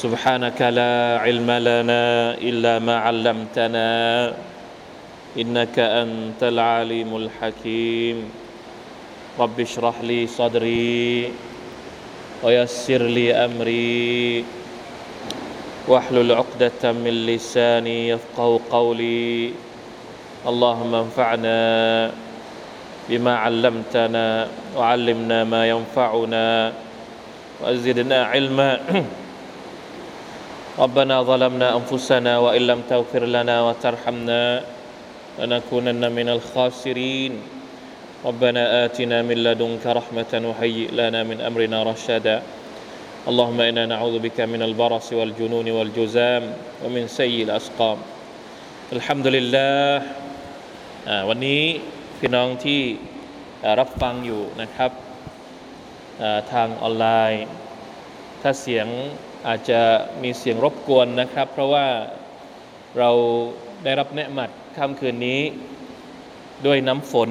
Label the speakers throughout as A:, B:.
A: سبحانك لا علم لنا إلا ما علمتنا إنك أنت العليم الحكيم. رب اشرح لي صدري ويسر لي أمري واحلل عقدة من لساني يفقه قولي. اللهم انفعنا بما علمتنا وعلمنا ما ينفعنا وزدنا علما. ربنا ظلمنا أنفسنا وإن لم تغفر لنا وترحمنا لنكونن من الخاسرين ربنا آتنا من لدنك رحمة وهيئ لنا من أمرنا رشدا اللهم إنا نعوذ بك من البرص والجنون والجزام ومن سيء الأسقام الحمد لله อ่าวันนี้พี่น้องที่อ่ารับฟังอยู่นะครับอ่าทางออนไลน์ ถ้าเสียง อาจจะมีเสียงรบกวนนะครับ เพราะว่าเราได้รับแนะมัดค่ำคืนนี้ด้วยน้ำฝน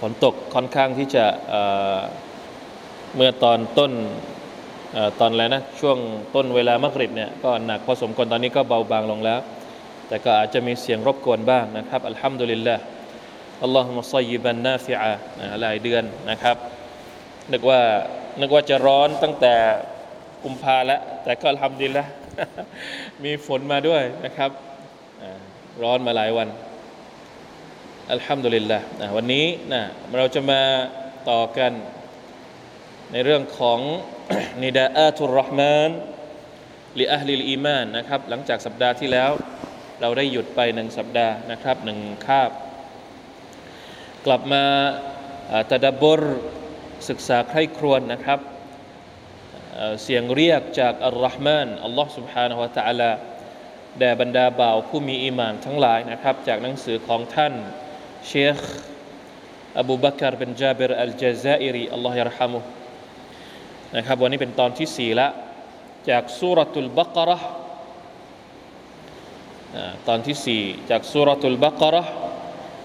A: ฝนตกค่อนข้างที่จะเเมื่อตอนต้นอตอนอะไรนะช่วงต้นเวลามะกริบเนี่ยก็หนักพอสมควรตอนนี้ก็เบาบางลงแล้ว แต่ก็อาจจะมีเสียงรบกวนบ้างนะครับอัลฮัมดุลิลละอัลลอฮุมะซัยยิบันนาฟิอะนะหลายเดือนนะครับนึกว่านึกว่าจะร้อนตั้งแต่ กุมภาแล้ว แต่ก็ทำดีแล้วมีฝนมาด้วยนะครับ ร้อนมาหลายวัน อัลฮัมดุลิลละนะวันนี้นะเราจะมาต่อกัน ในเรื่องของนิดาอาตุรรห์มานลิอัลลิลอีมานนะครับ หลังจากสัปดาห์ที่แล้ว เราได้หยุดไปหนึ่งสัปดาห์นะครับหนึ่งคาบ กลับมาอ่าตะดับบรศึกษาใคร่ครวญนะครับ เอ่อเสียงเรียกจากอัลลอฮ์มานอัลลอฮ์ سبحانه และ تعالى แด่บรรดาบ่าวผู้มีอีหมานทั้งหลายนะครับ จากหนังสือของท่านเชคอบูบักรเป็นจาบิรอัลจาซาอิรีอัลลอฮ์ยรฮัมุนะครับวันนี้เป็นตอนที่สี่ละจากสุรตุลบักระห์อ่าตอนที่สี่จากสุรตุลบักระห์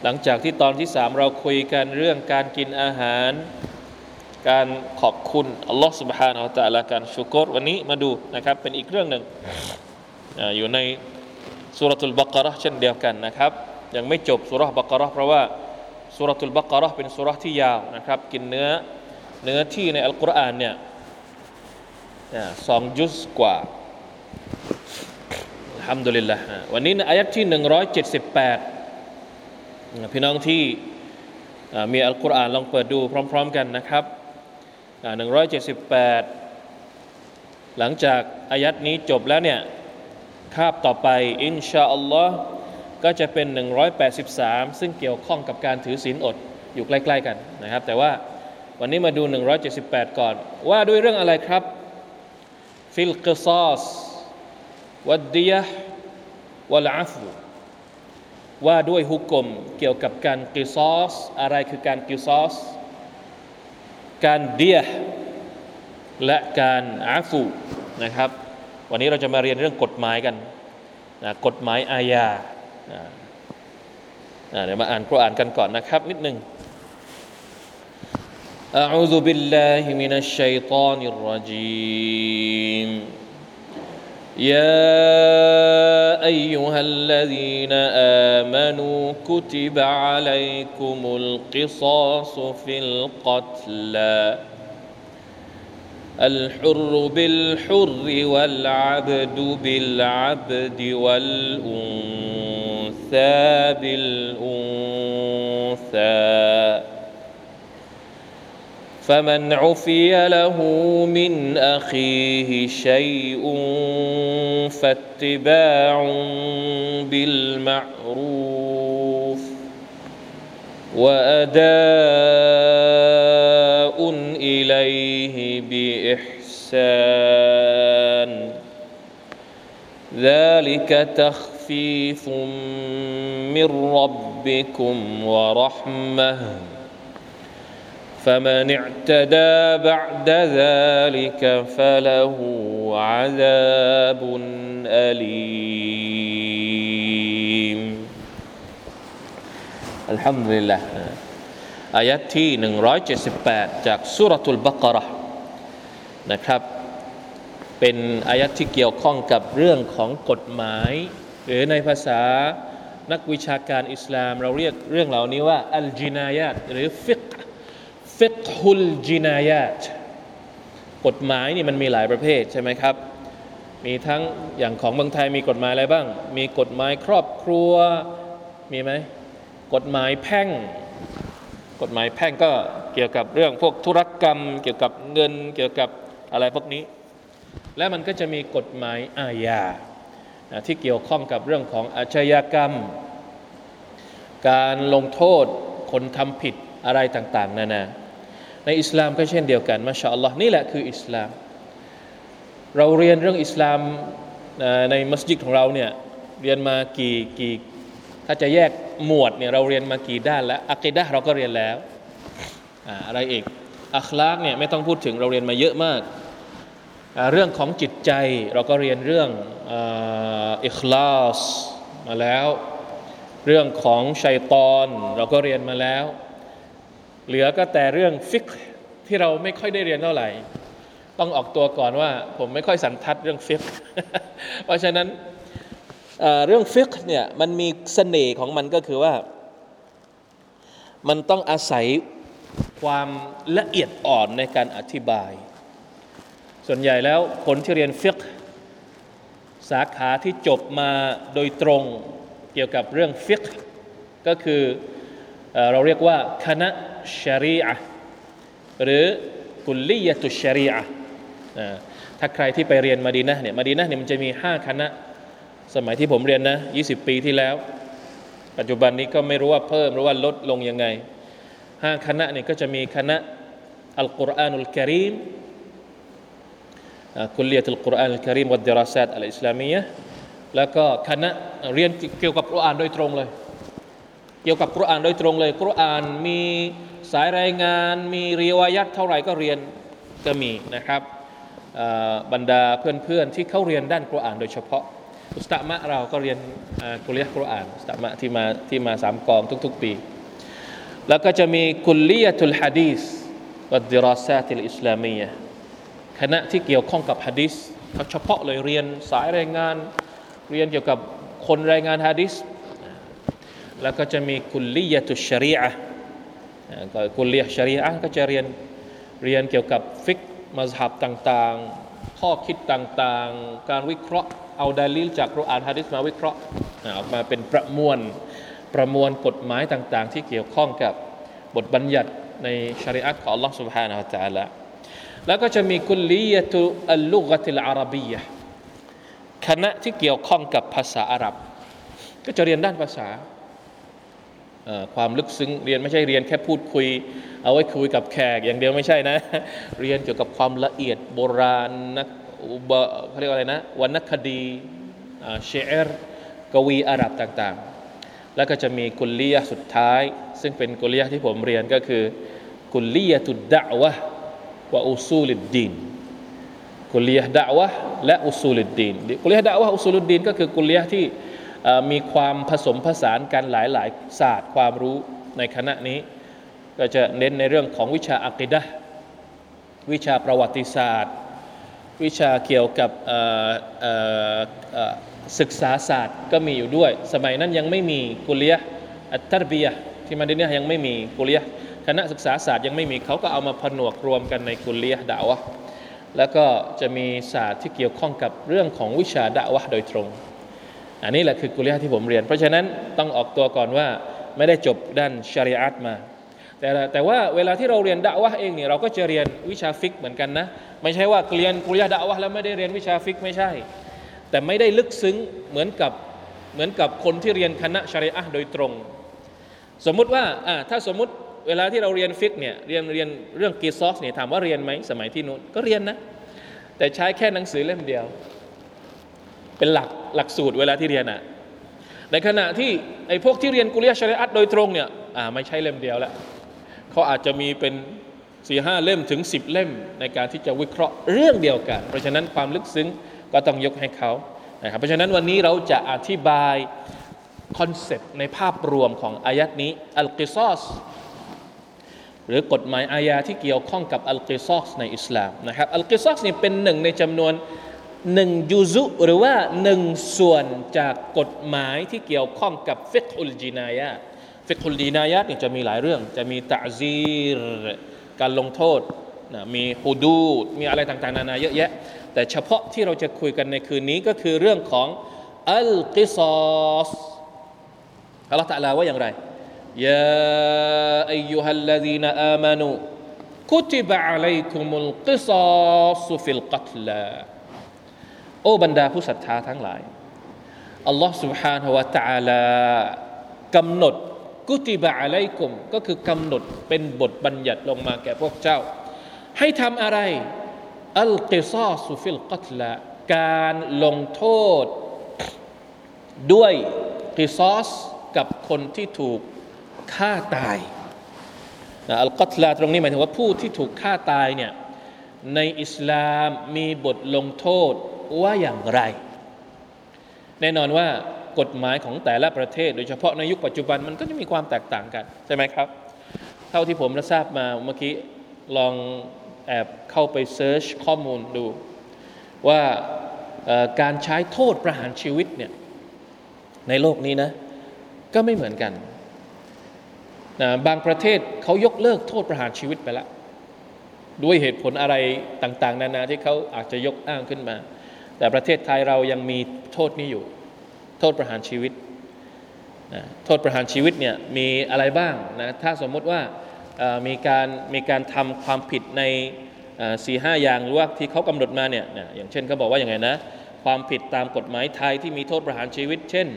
A: หลังจากที่ตอนที่สามเราคุยกันเรื่องการกินอาหาร การขอบคุณอัลลอฮ์ سبحانه และ تعالى การชุกรวันนี้มาดูนะครับเป็นอีกเรื่องหนึ่งอ่าอยู่ในสุรทูลบักระห์เช่นเดียวกันนะครับ ยังไม่จบสุรห์บักระห์เพราะว่าสุรทูลบักระห์เป็นสุรห์ที่ยาวนะครับ กินเนื้อเนื้อที่ในอัลกุรอานเนี่ยอ่าสองจุสกว่าอัลฮัมดุลิลละอ่าวันนี้ในอายัดที่ 178 พี่น้องที่อ่ามีอัลกุรอานลองเปิดดูพร้อม ๆ กันนะครับอ่า 178 หลังจากอายัดนี้จบแล้วเนี่ยคาบต่อไปอินชาอัลลอฮ์ก็จะเป็น 183 ซึ่งเกี่ยวข้องกับการถือศีลอดอยู่ใกล้ๆกันนะครับ แต่ว่าวันนี้มาดู 178 ก่อน ว่าด้วยเรื่องอะไรครับฟิลกิซอสวัดดียะวัลอาฟูว่าด้วยฮุกกลมเกี่ยวกับการกิซอสอะไรคือการกิซอส การเดียและการอาฟูนะครับ วันนี้เราจะมาเรียนเรื่องกฎหมายกันนะกฎหมายอาญานะนะเดี๋ยวมาอ่านกุรอานกันก่อนนะครับ นิดหนึ่ง أعوذ بالله من الشيطان الرجيم يا أيها الذين آمنوا كتب عليكم القصاص في القتلى. الحر بالحر والعبد بالعبد والأنثى بالأنثى. فمن عفي له من أخيه شيء فاتباع بالمعروف وأداء إليه بإحسان. ذلك تخفيف من ربكم ورحمة. فمن اعتدى بعد ذلك فله عذاب أليم الحمد لله อายัดที่ 178 จากสุรทูลบักระนะครับ เป็นอายัดที่เกี่ยวข้องกับเรื่องของกฎหมาย หรือในภาษานักวิชาการอิสลาม เราเรียกเรื่องเหล่านี้ว่า อัลจินายาตหรือฟิก ฟิกฮุลจินายาตกฎหมายนี่มันมีหลายประเภทใช่ไหมครับ มีทั้งอย่างของเมืองไทยมีกฎหมายอะไรบ้าง มีกฎหมายครอบครัวมีไหมกฎหมายแพ่ง กฎหมายแพ่งก็เกี่ยวกับเรื่องพวกธุรกรรม เกี่ยวกับเงินเกี่ยวกับอะไรพวกนี้ และมันก็จะมีกฎหมายอาญาที่เกี่ยวข้องกับเรื่องของอาชญากรรม การลงโทษคนทำผิดอะไรต่างๆนานา ในอิสลามก็เช่นเดียวกันมาชาอัลลอฮ์นี่แหละคืออิสลาม เราเรียนเรื่องอิสลามในมัสยิดของเราเนี่ยเรียนมากี่กี่ถ้าจะแยกหมวดเนี่ยเราเรียนมากี่ด้านแล้วอักิดะเราก็เรียนแล้วอะไรอีกอัคลากเนี่ยไม่ต้องพูดถึงเราเรียนมาเยอะมาก เรื่องของจิตใจเราก็เรียนเรื่องอิคลาสมาแล้ว เรื่องของชัยตอนเราก็เรียนมาแล้ว เหลือก็แต่เรื่องฟิกที่เราไม่ค่อยได้เรียนเท่าไหร่ ต้องออกตัวก่อนว่า ผมไม่ค่อยสันทัดเรื่อง فقه เพราะฉะนั้นเรื่อง فقه เนี่ยมันมีเสน่ห์ของมันก็คือว่า มันต้องอาศัยความละเอียดอ่อนในการอธิบาย ส่วนใหญ่แล้วคนที่เรียน فقه สาขาที่จบมาโดยตรงเกี่ยวกับเรื่อง فقهก็คือ เราเรียกว่าคณะชรีอะหรือกุลลียตุชรีอะถ้าใครที่ไปเรียนมาดีนะเนี่ยมาดีนะเนี่ยมันจะมี 5 คณะ สมัยที่ผมเรียนนะ 20 ปีที่แล้ว ปัจจุบันนี้ก็ไม่รู้ว่าเพิ่มหรือว่าลดลงยังไงห้าคณะเนี่ยก็จะมีคณะอัลกุรอานุลกิริมคุลเลียตุลกุรอานุลกิริมวัดดราซาตอัลอิสลามียะแล้วก็คณะเรียนเกี่ยวกับกุรอานโดยตรงเลย เกี่ยวกับกุรอานโดยตรงเลยกุรอานมีสายรายงาน มีรีวายัตเท่าไหร่ก็เรียนก็มีนะครับบรรดาเพื่อนๆที่เขาเรียนด้านกุรอานโดยเฉพาะ อุสตามะเราก็เรียนกุลยะกุรอานอุสตามะที่มาที่มาสามกองทุกๆปี แล้วก็จะมีกุลลียตุลฮะดีสวัดดิราซาติลอิสลามียะคณะที่เกี่ยวข้องกับฮะดีสเขาเฉพาะเลยเรียนสายรายงานเรียนเกี่ยวกับคนรายงานฮะดีส แล้วก็จะมีกุลลียตุชรีอะก็กุลลียชรีอะก็จะเรียนเรียนเกี่ยวกับฟิกมัสฮับต่างๆ ข้อคิดต่างๆ การวิเคราะห์เอาดาลิลจากรุอานฮะดิษมาวิเคราะห์ออกมาเป็นประมวลประมวลกฎหมายต่างๆ ที่เกี่ยวข้องกับบทบัญญัติในชริอะห์ของ Allah سبحانه และ تعالى แล้วก็จะมีกุลลียตุอัลลุกติลอาระบียะคณะที่เกี่ยวข้องกับภาษาอาหรับ ก็จะเรียนด้านภาษา ความลึกซึ้งเรียนไม่ใช่เรียนแค่พูดคุย เอาไว้คุยกับแขกอย่างเดียวไม่ใช่นะ เรียนเกี่ยวกับความละเอียดโบราณนักเขาเรียกว่าอะไรนะวรรณคดีشعرกวีอาหรับต่างๆ แล้วก็จะมีกุลลียสุดท้าย ซึ่งเป็นกุลลียที่ผมเรียนก็คือกุลลียตุดดะวะวะอุซูลิดดีนกุลลียดะวะและอุซูลิดดีนกุลลียดะวะอุซูลิดดีนก็คือกุลลียที่ มีความผสมผสานกันหลายๆศาสตร์ความรู้ในคณะนี้ ก็จะเน้นในเรื่องของวิชาอักิดะวิชาประวัติศาสตร์ วิชาเกี่ยวกับศึกษาศาสตร์ก็มีอยู่ด้วย สมัยนั้นยังไม่มีกุลียะอัตตรบียะที่มาดีเนียยังไม่มีกุลียะคณะศึกษาศาสตร์ยังไม่มีเขาก็เอามาผนวกรวมกันในกุลียะดาวะแล้วก็จะมีศาสตร์ที่เกี่ยวข้องกับเรื่องของวิชาดาวะโดยตรง อันนี้แหละคือกุลียะที่ผมเรียน เพราะฉะนั้นต้องออกตัวก่อนว่าไม่ได้จบด้านชริอัตมาแต่แต่ว่าเวลาที่เราเรียนดะวะเองเนี่ยเราก็จะเรียนวิชาฟิกเหมือนกันนะ ไม่ใช่ว่าเรียนكلية الدعوةแล้วไม่ได้เรียนวิชา فقهไม่ใช่ แต่ไม่ได้ลึกซึ้งเหมือนกับเหมือนกับคนที่เรียนคณะ شريعةโดยตรง สมมุติว่าอ่าถ้าสมมุติเวลาที่เราเรียน فقهเนี่ยเรียนเรียนเรื่องقصاصเนี่ยถามว่าเรียนไหมสมัยที่นู้นก็เรียนนะ แต่ใช้แค่หนังสือเล่มเดียว เป็นหลักหลักสูตรเวลาที่เรียนอะในขณะที่ไอ้พวกที่เรียนكلية الشريعةโดยตรงเนี่ยอ่าไม่ใช่เล่มเดียวแล้วเขาอาจจะมีเป็นสี่ห้าเล่มถึงสิบเล่มในการที่จะวิเคราะห์เรื่องเดียวกัน เพราะฉะนั้นความลึกซึ้งก็ต้องยกให้เขานะครับเพราะฉะนั้นวันนี้เราจะอธิบาย concept ในภาพรวมของอายัดนี้القصاص หรือกฎหมายอาญาที่เกี่ยวข้องกับالقصاص ในอิสลามนะครับالقصاص นี่เป็นหนึ่งในจำนวน หนึ่ง جزءหรือว่าหนึ่งส่วนจากกฎหมายที่เกี่ยวข้องกับفقه الجناية فقه الجنايةเนี่ยจะมีหลายเรื่อง จะมีتعزيرการลงโทษนะมีحدودมีอะไรต่างๆ นานาเยอะแยะ แต่เฉพาะที่เราจะคุยกันในคืนนี้ก็คือเรื่องของالقصاص อัลลอฮฺ تعالىว่าอย่างไรيا أيها الذين آمنوا كتب عليكم القصاص في القتلى โอ้บรรดาผู้ศรัทธาทั้งหลาย อัลลอฮ์ سبحانه และ تعالى กำหนดกุติบะอะลัยกุมก็คือกำหนดเป็นบทบัญญัติลงมาแก่พวกเจ้า ให้ทำอะไร อัลกิซาสุฟิลกัตละการลงโทษ ด้วยกิซอสกับคนที่ถูกฆ่าตายอัลกัตลาตรงนี้หมายถึงว่าผู้ที่ถูกฆ่าตายเนี่ยในอิสลามมีบทลงโทษ ว่าอย่างไร แน่นอนว่ากฎหมายของแต่ละประเทศ โดยเฉพาะในยุคปัจจุบันมันก็จะมีความแตกต่างกัน ใช่ไหมครับ เท่าที่ผมทราบมาเมื่อกี้ลองแอบเข้าไปเซิร์ชข้อมูลดู ว่าการใช้โทษประหารชีวิตเนี่ยในโลกนี้นะ ก็ไม่เหมือนกันนะบางประเทศเขายกเลิกโทษประหารชีวิตไปแล้วด้วยเหตุผลอะไรต่าง ๆ นานาที่เขาอาจจะยกอ้างขึ้นมา แต่ประเทศไทยเรายังมีโทษนี้อยู่ โทษประหารชีวิตนะโทษประหารชีวิตเนี่ยมีอะไรบ้างนะถ้าสมมติว่ามีการมีการทำความผิดในสี่ห้าอย่างหรือว่าที่เขากำหนดมาเนี่ยอย่างเช่นเขาบอกว่าอย่างไงนะความผิดตามกฎหมายไทยที่มีโทษประหารชีวิต เช่น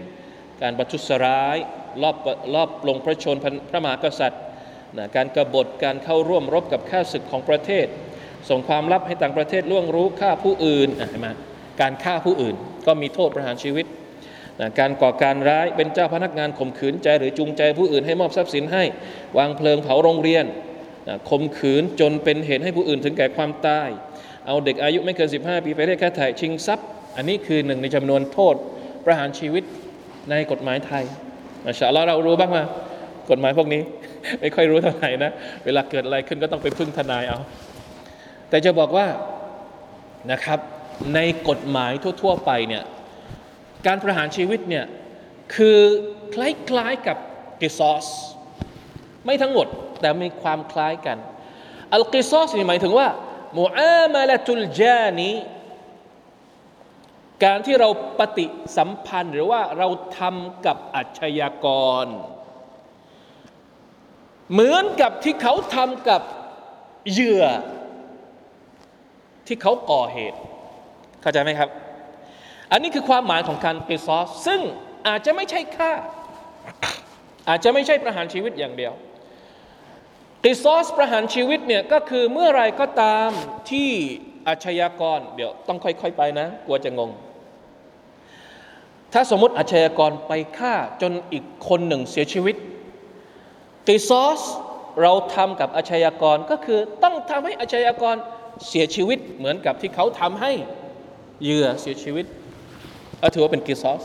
A: การประทุษร้ายรอบรอบลงพระชนพระมหากษัตริย์นะการกรบฏการเข้าร่วมรบกับข้าศึกของประเทศ ส่งความลับให้ต่างประเทศล่วงรู้ฆ่าผู้อื่นเห็นไหม การฆ่าผู้อื่น ก็มีโทษประหารชีวิตนะการก่อการร้ายเป็นเจ้าพนักงานข่มขืนใจหรือจูงใจผู้อื่นให้มอบทรัพย์สินให้ วางเพลิงเผาโรงเรียนนะข่มขืนจนเป็นเหตุให้ผู้อื่นถึงแก่ความตาย เอาเด็กอายุไม่เกิน 15 ปีไปเรียกค่าถ่ายชิงทรัพย์ อันนี้คือหนึ่งในจำนวนโทษประหารชีวิตในกฎหมายไทยมาชาเราเรารู้บ้างมากฎหมายพวกนี้ ไม่ค่อยรู้เท่าไหร่นะ เวลาเกิดอะไรขึ้นก็ต้องไปพึ่งทนายเอา แต่จะบอกว่านะครับ ในกฎหมายทั่ว ๆ ไปเนี่ยการประหารชีวิตเนี่ยคือคล้ายๆกับกิซอสไม่ทั้งหมดแต่มีความคล้ายกัน อัลกิซอสนี่หมายถึงว่ามูอามาละตุลจานีการที่เราปฏิสัมพันธ์หรือว่าเราทำกับอาชญากร เหมือนกับที่เขาทำกับเหยื่อ ที่เขาก่อเหตุ เข้าใจไหมครับ อันนี้คือความหมายของการกิซอสซึ่งอาจจะไม่ใช่ฆ่า อาจจะไม่ใช่ประหารชีวิตอย่างเดียวกิซอสประหารชีวิตเนี่ยก็คือเมื่อไรก็ตามที่อาชญากร เดี๋ยวต้องค่อย ๆ ไปนะ กลัวจะงง ถ้าสมมติอาชญากรไปฆ่าจนอีกคนหนึ่งเสียชีวิตกิซอสเราทำกับอาชญากรก็คือต้องทำให้อาชญากรเสียชีวิตเหมือนกับที่เขาทำให้ เหยื่อเสียชีวิตก็ถือว่าเป็นกิซอส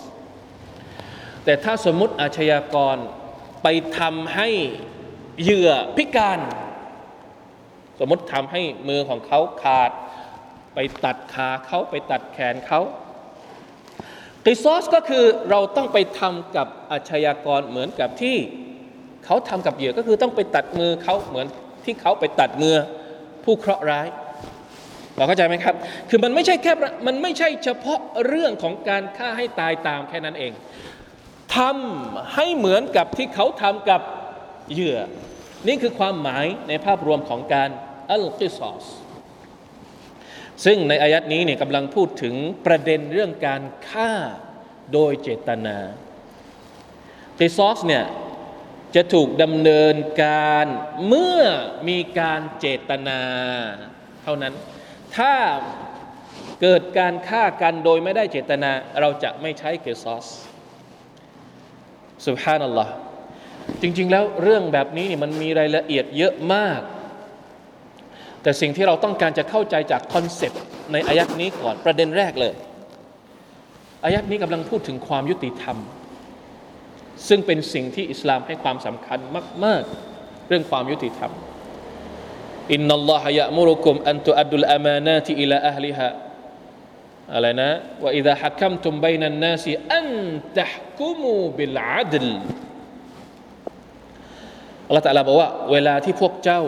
A: แต่ถ้าสมมติอาชญากรไปทำให้เหยื่อพิการ สมมติทำให้มือของเขาขาด ไปตัดขาเขาไปตัดแขนเขากิซอสก็คือเราต้องไปทำกับอาชญากรเหมือนกับที่เขาทำกับเหยื่อก็คือต้องไปตัดมือเขาเหมือนที่เขาไปตัดมือผู้เคราะห์ร้าย เราเข้าใจไหมครับ คือมันไม่ใช่แค่มันไม่ใช่เฉพาะเรื่องของการฆ่าให้ตายตามแค่นั้นเองทำให้เหมือนกับที่เขาทำกับเหยื่อ นี่คือความหมายในภาพรวมของการอัลกิซอสซึ่งในอายัดนี้เนี่ยกำลังพูดถึงประเด็นเรื่องการฆ่าโดยเจตนาติซอสเนี่ยจะถูกดำเนินการเมื่อมีการเจตนาเท่านั้น ถ้าเกิดการฆ่ากันโดยไม่ได้เจตนา เราจะไม่ใช้เกซอสสุบฮานัลลอฮ์จริง ๆ แล้วเรื่องแบบนี้นี่มันมีรายละเอียดเยอะมาก แต่สิ่งที่เราต้องการจะเข้าใจจากคอนเซปต์ในอายัดนี้ก่อนประเด็นแรกเลย อายัดนี้กำลังพูดถึงความยุติธรรม ซึ่งเป็นสิ่งที่อิสลามให้ความสำคัญมาก ๆ เรื่องความยุติธรรม إن الله يأمركم أن تؤدوا الأمانات إلى أهلهاอะไรนะوإذا حكمتم بين الناس أن تحكموا بالعدلอัลลอฮฺ تعالىบอกว่า เวลาที่พวกเจ้า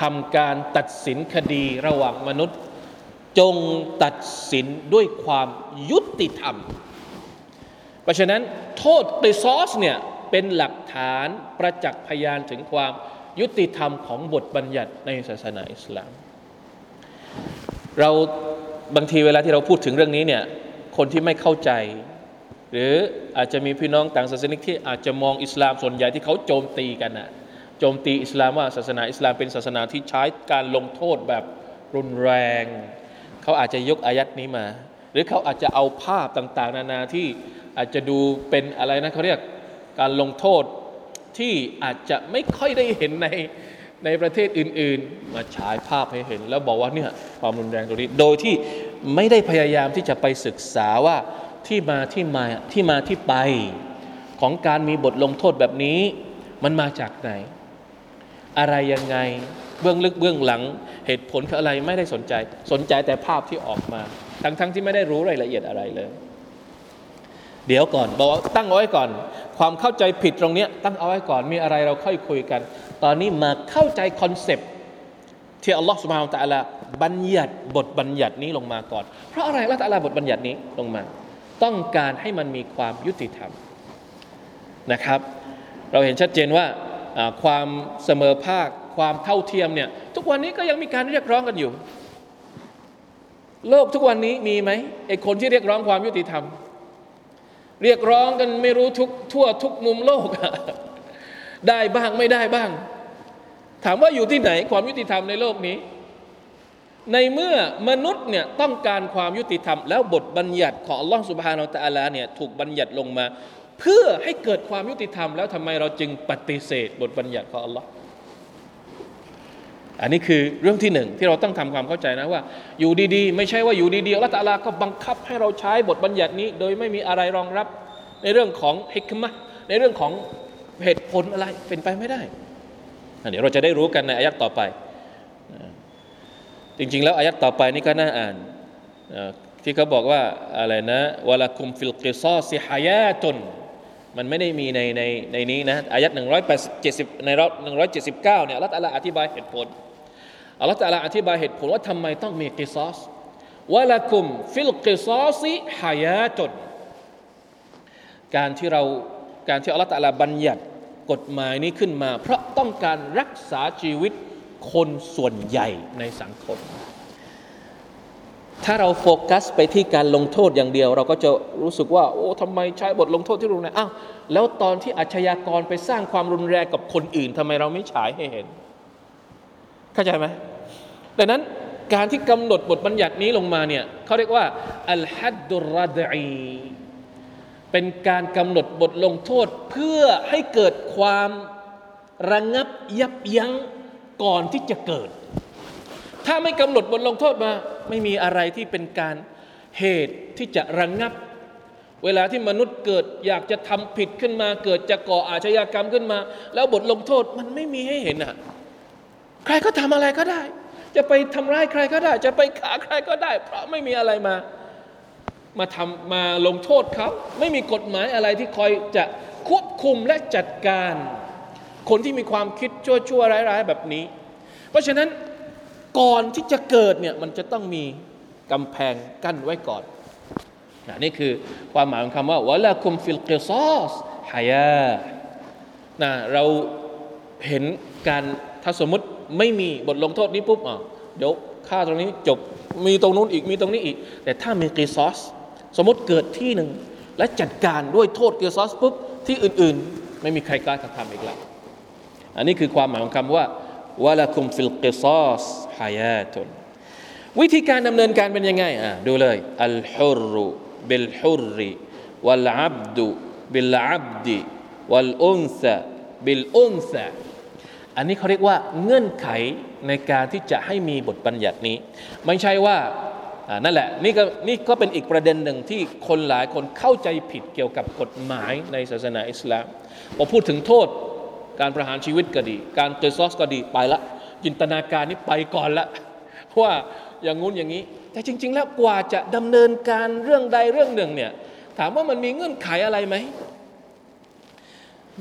A: ทำการตัดสินคดีระหว่างมนุษย์ จงตัดสินด้วยความยุติธรรม เพราะฉะนั้นโทษقصاصเนี่ยเป็นหลักฐานประจักษ์พยานถึงความ ยุติธรรมของบทบัญญัติในศาสนาอิสลาม เราบางทีเวลาที่เราพูดถึงเรื่องนี้เนี่ยคนที่ไม่เข้าใจ หรืออาจจะมีพี่น้องต่างศาสนิกที่อาจจะมองอิสลามส่วนใหญ่ที่เขาโจมตีกันนะโจมตีอิสลามว่าศาสนาอิสลามเป็นศาสนาที่ใช้การลงโทษแบบรุนแรง เขาอาจจะยกอายัดนี้มา หรือเขาอาจจะเอาภาพต่าง ๆ นานาที่อาจจะดูเป็นอะไรนะเขาเรียกการลงโทษ ที่อาจจะไม่ค่อยได้เห็นในในประเทศอื่น ๆ มาฉายภาพให้เห็น แล้วบอกว่าเนี่ยความรุนแรงตรงนี้ โดยที่ไม่ได้พยายามที่จะไปศึกษาว่าที่มาที่มาที่มาที่ไป ของการมีบทลงโทษแบบนี้ มันมาจากไหน อะไรยังไงเบื้องลึกเบื้องหลังเหตุผลคืออะไรไม่ได้สนใจ สนใจแต่ภาพที่ออกมา ทั้งๆทที่ไม่ได้รู้รายละเอียดอะไรเลย เดี๋ยวก่อนบอกว่าตั้งเอาไว้ก่อน ความเข้าใจผิดตรงนี้ตั้งเอาไว้ก่อนมีอะไรเราค่อยคุยกัน ตอนนี้มาเข้าใจคอนเซปต์ที่อัลลอฮฺสุบฮานตะลาบัญญัติบทบัญญัตินี้ลงมาก่อน เพราะอะไรละตะลาบทบัญญัตินี้ลงมา ต้องการให้มันมีความยุติธรรมนะครับ เราเห็นชัดเจนว่าความเสมอภาคความเท่าเทียมเนี่ยทุกวันนี้ก็ยังมีการเรียกร้องกันอยู่ โลกทุกวันนี้มีไหมไอ้คนที่เรียกร้องความยุติธรรม เรียกร้องกันไม่รู้ทุกทั่วทุกมุมโลก ได้บ้างไม่ได้บ้าง ถามว่าอยู่ที่ไหนความยุติธรรมในโลกนี้ ในเมื่อมนุษย์เนี่ยต้องการความยุติธรรม แล้วบทบัญญัติของอัลลอฮฺสุบฮานาอัลลอฮ์เนี่ยถูกบัญญัติลงมา เพื่อให้เกิดความยุติธรรม แล้วทำไมเราจึงปฏิเสธบทบัญญัติของอัลลอฮ์ อันนี้คือเรื่องที่หนึ่งที่เราต้องทำความเข้าใจนะว่า อยู่ดีๆ ไม่ใช่ว่าอยู่ดีๆอัลลอฮฺตะลาก็บังคับให้เราใช้บทบัญญัตินี้ โดยไม่มีอะไรรองรับในเรื่องของฮิกมะในเรื่องของเหตุผลอะไรเป็นไปไม่ได้เดี๋ยวเราจะได้รู้กันในอายักต่อไป จริงๆ แล้วอายักต่อไปนี่ก็น่าอ่านที่เขาบอกว่าอะไรนะวลาคุมฟิลกิซอซิฮายาตนมันไม่ได้มีในในในนี้นะอายัดหนึ่งร้อยแปดเจ็ดสิบในร้อบหนึ่งร้อยเจ็ดสิบเก้าเนี่ยอัลลอฮฺอธิบายเหตุผล อัลลอฮฺอธิบายเหตุผลว่าทำไมต้องมีقصاص ولكم في القصاص حياةการที่เราการที่อัลลอฮฺ تعالىบัญญัติกฎหมายนี้ขึ้นมา เพราะต้องการรักษาชีวิตคนส่วนใหญ่ในสังคม ถ้าเราโฟกัสไปที่การลงโทษอย่างเดียว เราก็จะรู้สึกว่า โอ้ทำไมใช้บทลงโทษที่รุนแรงอ้าวแล้วตอนที่อาชญากรไปสร้างความรุนแรงกับคนอื่นทำไมเราไม่ฉายให้เห็น เข้าใจไหม ดังนั้นการที่กำหนดบทบัญญัตินี้ลงมาเนี่ยเขาเรียกว่าอัลฮัดดุรดอีเป็นการกำหนดบทลงโทษเพื่อให้เกิดความระงงับยับยั้งก่อนที่จะเกิด ถ้าไม่กำหนดบทลงโทษมา ไม่มีอะไรที่เป็นการเหตุที่จะระงงับ เวลาที่มนุษย์เกิดอยากจะทำผิดขึ้นมา เกิดจะก่ออาชญากรรมขึ้นมา แล้วบทลงโทษมันไม่มีให้เห็นอะ ใครก็ทำอะไรก็ได้ จะไปทำร้ายใครก็ได้ จะไปขาใครก็ได้ เพราะไม่มีอะไรมา มาทำมาลงโทษเขาไม่มีกฎหมายอะไรที่คอยจะควบคุมและจัดการ คนที่มีความคิดชั่วชั่วร้าย ๆ แบบนี้ เพราะฉะนั้นก่อนที่จะเกิดเนี่ยมันจะต้องมีกำแพงกั้นไว้ก่อนนี่คือความหมายของคำว่าولكم في القصاص حياةนะเราเห็นการถ้าสมมติ ไม่มีบทลงโทษนี้ปุ๊บอะเดี๋ยวฆ่าตรงนี้จบมีตรงนู้นอีกมีตรงนี้อีก แต่ถ้ามี قصاصสมมติเกิดที่หนึ่งและจัดการด้วยโทษ قصاصปุ๊บที่อื่นๆ ไม่มีใครกล้าทำอีกแล้วอันนี้คือความหมายของคำว่าولكم في القصاص حياةวิธีการดำเนินการเป็นยังไงอะดูเลยالحر بالحر والعبد بالعبد والأنثى بالأنثى อันนี้เขาเรียกว่าเงื่อนไขในการที่จะให้มีบทบัญญัตินี้ ไม่ใช่ว่านั่นแหละนี่ก็นี่ก็เป็นอีกประเด็นหนึ่งที่คนหลายคนเข้าใจผิดเกี่ยวกับกฎหมายในศาสนาอิสลามพอพูดถึงโทษการประหารชีวิตก็ดี การเตอร์ซอสก็ดีไปละจินตนาการนี่ไปก่อนละว่าอย่างงู้นอย่างนี้ แต่จริง ๆ แล้วกว่าจะดำเนินการเรื่องใดเรื่องหนึ่งเนี่ยถามว่ามันมีเงื่อนไขอะไรไหม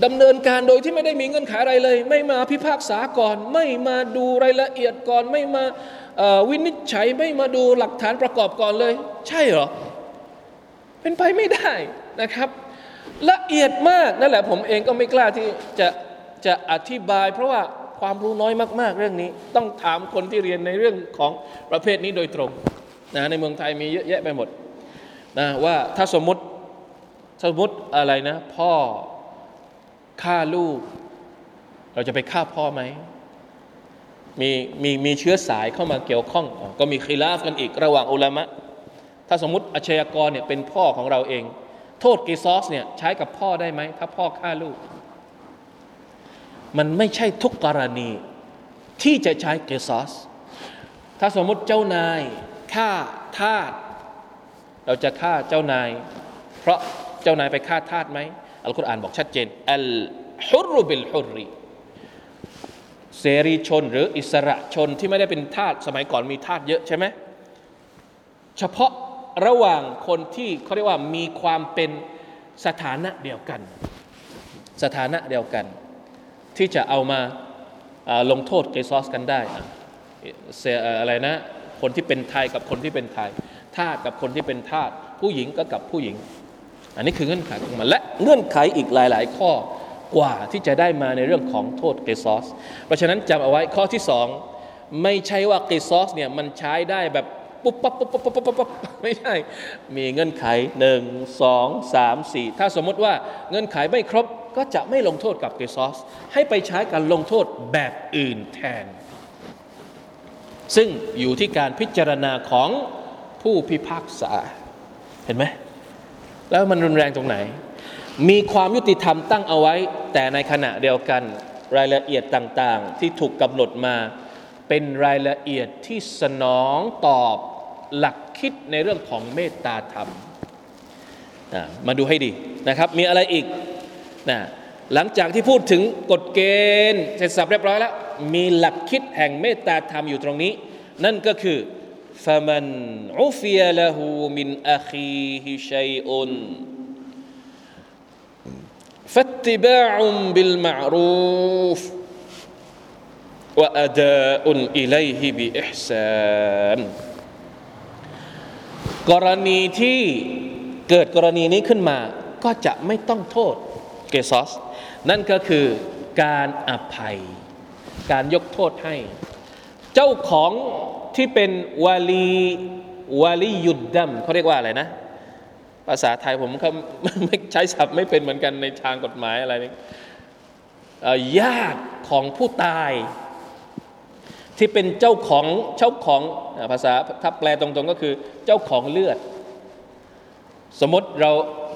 A: ดำเนินการโดยที่ไม่ได้มีเงื่อนไขอะไรเลย ไม่มาพิพากษาก่อน ไม่มาดูรายละเอียดก่อน ไม่มาวินิจฉัยไม่มาดูหลักฐานประกอบก่อนเลย ใช่เหรอ เป็นไปไม่ได้นะครับ ละเอียดมากนั่นแหละผมเองก็ไม่กล้าที่จะจะอธิบาย เพราะว่าความรู้น้อยมาก ๆ เรื่องนี้ ต้องถามคนที่เรียนในเรื่องของประเภทนี้โดยตรงนะในเมืองไทยมีเยอะแยะไปหมดนะว่าถ้าสมมติสมมติอะไรนะ พ่อ ฆ่าลูก เราจะไปฆ่าพ่อไหมมีมีมีเชื้อสายเข้ามาเกี่ยวข้องอก็มีคีลาฟกันอีกระหว่างอุลามะ ถ้าสมมติอาชญากรเนี่ยเป็นพ่อของเราเอง โทษกีซอสเนี่ยใช้กับพ่อได้ไหม ถ้าพ่อฆ่าลูก มันไม่ใช่ทุกกรณีที่จะใช้เกซอส ถ้าสมมติเจ้านายฆ่าทาสเราจะฆ่าเจ้านาย เพราะเจ้านายไปฆ่าทาสไหม อัลกุรอานบอกชัดเจนอัลฮุรุบิลฮุรีเสรีชนหรืออิสระชนที่ไม่ได้เป็นทาสสมัยก่อนมีทาสเยอะใช่ไหมเฉพาะระหว่างคนที่เขาเรียกว่ามีความเป็นสถานะเดียวกัน สถานะเดียวกัน ที่จะเอามาาลงโทษเกซอสกันได้อะไรนะ คนที่เป็นไทยกับคนที่เป็นไทยทาสกับคนที่เป็นทาสผู้หญิงก็กับผู้หญิง อันนี้คือเงื่อนไขของมันและเงื่อนไขอีกหลาย ๆ ข้อกว่าที่จะได้มาในเรื่องของโทษเกซอส เพราะฉะนั้นจำเอาไว้ข้อที่สองไม่ใช่ว่าเกซอสเนี่ยมันใช้ได้แบบปุ๊บปั๊บปุ๊บปั๊บปุ๊บปั๊บปุ๊บไม่ใช่ มีเงื่อนไขหนึ่งสองสามสี่ถ้าสมมติว่าเงื่อนไขไม่ครบก็จะไม่ลงโทษกับเกซอส ให้ไปใช้การลงโทษแบบอื่นแทน ซึ่งอยู่ที่การพิจารณาของผู้พิพากษาเห็นไหม แล้วมันรุนแรงตรงไหน มีความยุติธรรมตั้งเอาไว้ แต่ในขณะเดียวกันรายละเอียดต่างๆ ที่ถูกกำหนดมา เป็นรายละเอียดที่สนองตอบหลักคิดในเรื่องของเมตตาธรรมนะมาดูให้ดีนะครับ มีอะไรอีกนะหลังจากที่พูดถึงกฎเกณฑ์เสร็จสับเรียบร้อยแล้ว มีหลักคิดแห่งเมตตาธรรมอยู่ตรงนี้ นั่นก็คือ فمن عفي له من أخيه شيء فاتباع بالمعروف وأداء إليه بإحسان กรณีที่เกิดกรณีนี้ขึ้นมา ก็จะไม่ต้องโทษเกซอส นั่นก็คือการอภัย การยกโทษให้ เจ้าของ ที่เป็นวาลีวาลียุดดัมเขาเรียกว่าอะไรนะ ภาษาไทยผมก็ไม่ใช้ศัพท์ไม่เป็นเหมือนกันในทางกฎหมายอะไรนี่ญาติของผู้ตาย ที่เป็นเจ้าของเจ้าของภาษาถ้าแปลตรงๆก็คือเจ้าของเลือด สมมติเรา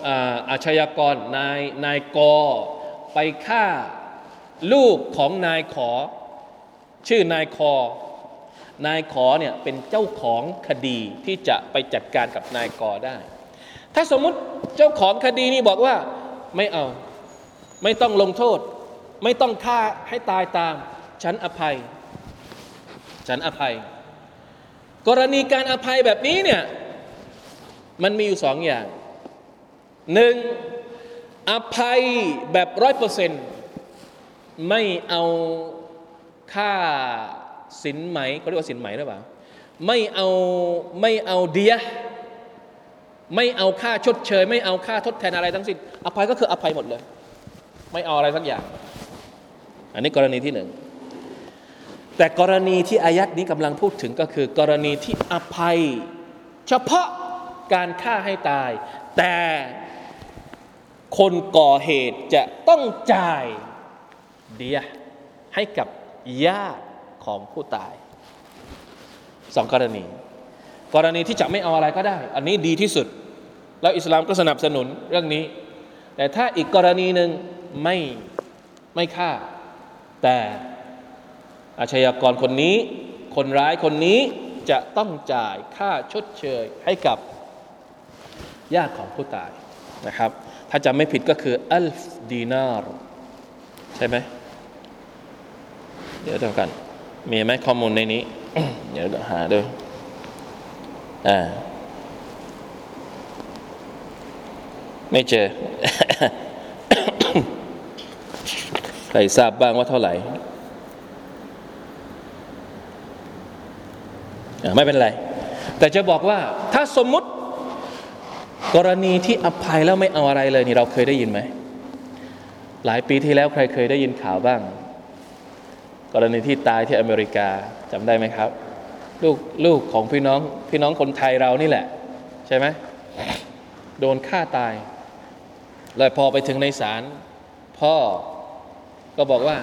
A: อาอาชญากรนายนายกอไปฆ่าลูกของนายขอ ชื่อนายคอ นายขอเนี่ยเป็นเจ้าของคดีที่จะไปจัดการกับนายกอได้ ถ้าสมมุติเจ้าของคดีนี้บอกว่าไม่เอาไม่ต้องลงโทษ ไม่ต้องฆ่าให้ตายตาม ฉันอภัย ฉันอภัย กรณีการอภัยแบบนี้เนี่ยมันมีอยู่สองอย่างหนึ่งอภัยแบบร้อยเปอร์เซ็นต์ไม่เอาค่า สินไหมเขาเรียกว่าสินไหมหรือเปล่าไม่เอาไม่เอาเดียไม่เอาค่าชดเชย ไม่เอาค่าทดแทนอะไรทั้งสิ้นอภัยก็คืออภัยหมดเลย ไม่เอาอะไรสักอย่าง อันนี้กรณีที่หนึ่งแต่กรณีที่อายัดนี้กำลังพูดถึงก็คือ กรณีที่อภัย เฉพาะการฆ่าให้ตาย แต่คนก่อเหตุจะต้องจ่ายเดียให้กับญาติ ของผู้ตายสองกรณี กรณีที่จะไม่เอาอะไรก็ได้ อันนี้ดีที่สุด แล้วอิสลามก็สนับสนุนเรื่องนี้ แต่ถ้าอีกกรณีหนึ่งไม่ไม่ฆ่า แต่อาชญากรคนนี้ คนร้ายคนนี้จะต้องจ่ายค่าชดเชยให้กับญาติของผู้ตายนะครับ ถ้าจำไม่ผิดก็คืออัลฟดีนารใช่ไหมเดี๋ยวเดี๋ยวกัน มีไหมข้อมูลในนี้ เดี๋ยวหาดูอ่าไม่เจอ ใครทราบบ้างว่าเท่าไหร่ ไม่เป็นไร แต่จะบอกว่าถ้าสมมุติ กรณีที่อภัยแล้วไม่เอาอะไรเลยนี่เราเคยได้ยินไหม หลายปีที่แล้วใครเคยได้ยินข่าวบ้าง กรณีที่ตายที่อเมริกาจำได้ไหมครับ ลูกลูกของพี่น้องพี่น้องคนไทยเรานี่แหละ ใช่ไหมโดนฆ่าตาย แล้วพอไปถึงในศาลพ่อก็บอกว่า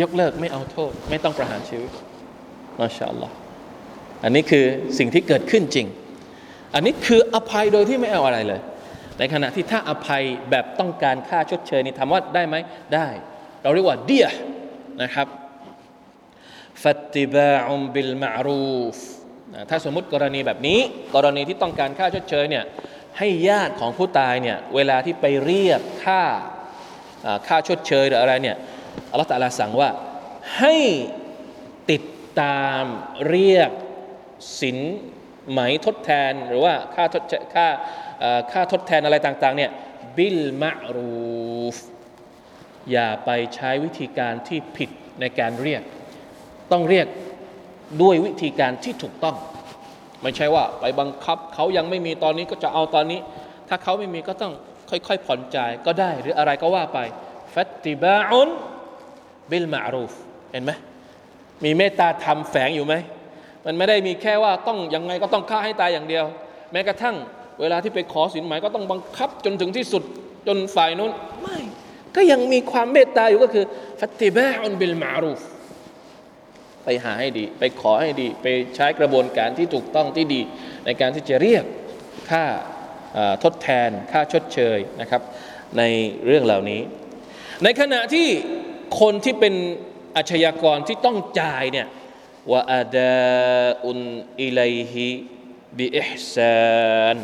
A: ยกเลิกไม่เอาโทษ ไม่ต้องประหารชีวิตมาชาอัลลอฮ์อันนี้คือสิ่งที่เกิดขึ้นจริง อันนี้คืออภัยโดยที่ไม่เอาอะไรเลย ในขณะที่ถ้าอภัยแบบต้องการค่าชดเชยนี่ทำว่าได้ไหมได้ เราเรียกว่าเดีย นะครับฟัตติบาอุมบิลมารูฟถ้าสมมติกรณีแบบนี้ กรณีที่ต้องการค่าชดเชยเนี่ยให้ญาติของผู้ตายเนี่ยเวลาที่ไปเรียกค่าค่าชดเชยหรืออะไรเนี่ยอัลลอฮฺตะลาสั่งว่าให้ติดตามเรียกสินไหมทดแทนหรือว่าค่าทดค่าค่าทดแทนอะไรต่างๆเนี่ยบิลมะรูฟ อย่าไปใช้วิธีการที่ผิดในการเรียก ต้องเรียกด้วยวิธีการที่ถูกต้อง ไม่ใช่ว่าไปบังคับเขายังไม่มีตอนนี้ก็จะเอาตอนนี้ ถ้าเขาไม่มีก็ต้องค่อยๆผ่อนจ่ายก็ได้ หรืออะไรก็ว่าไปฟัตติบาอุนบิลมารูฟเห็นไหมมีเมตตาธรรมแฝงอยู่ไหมมันไม่ได้มีแค่ว่าต้องยังไงก็ต้องฆ่าให้ตายอย่างเดียว แม้กระทั่งเวลาที่ไปขอสินหมายก็ต้องบังคับจนถึงที่สุดจนฝ่ายนู้นไม่ ก็ยังมีความเมตตาอยู่ก็คือฟัติบาอุนบิลมารูฟไปหาให้ดี ไปขอให้ดี ไปใช้กระบวนการที่ถูกต้องที่ดี ในการที่จะเรียกค่าทดแทน ค่าชดเชยนะครับ ในเรื่องเหล่านี้ ในขณะที่คนที่เป็นอาชญากรที่ต้องจ่ายเนี่ยว่าอาดาอุนอิเลฮิบิอิฮซาน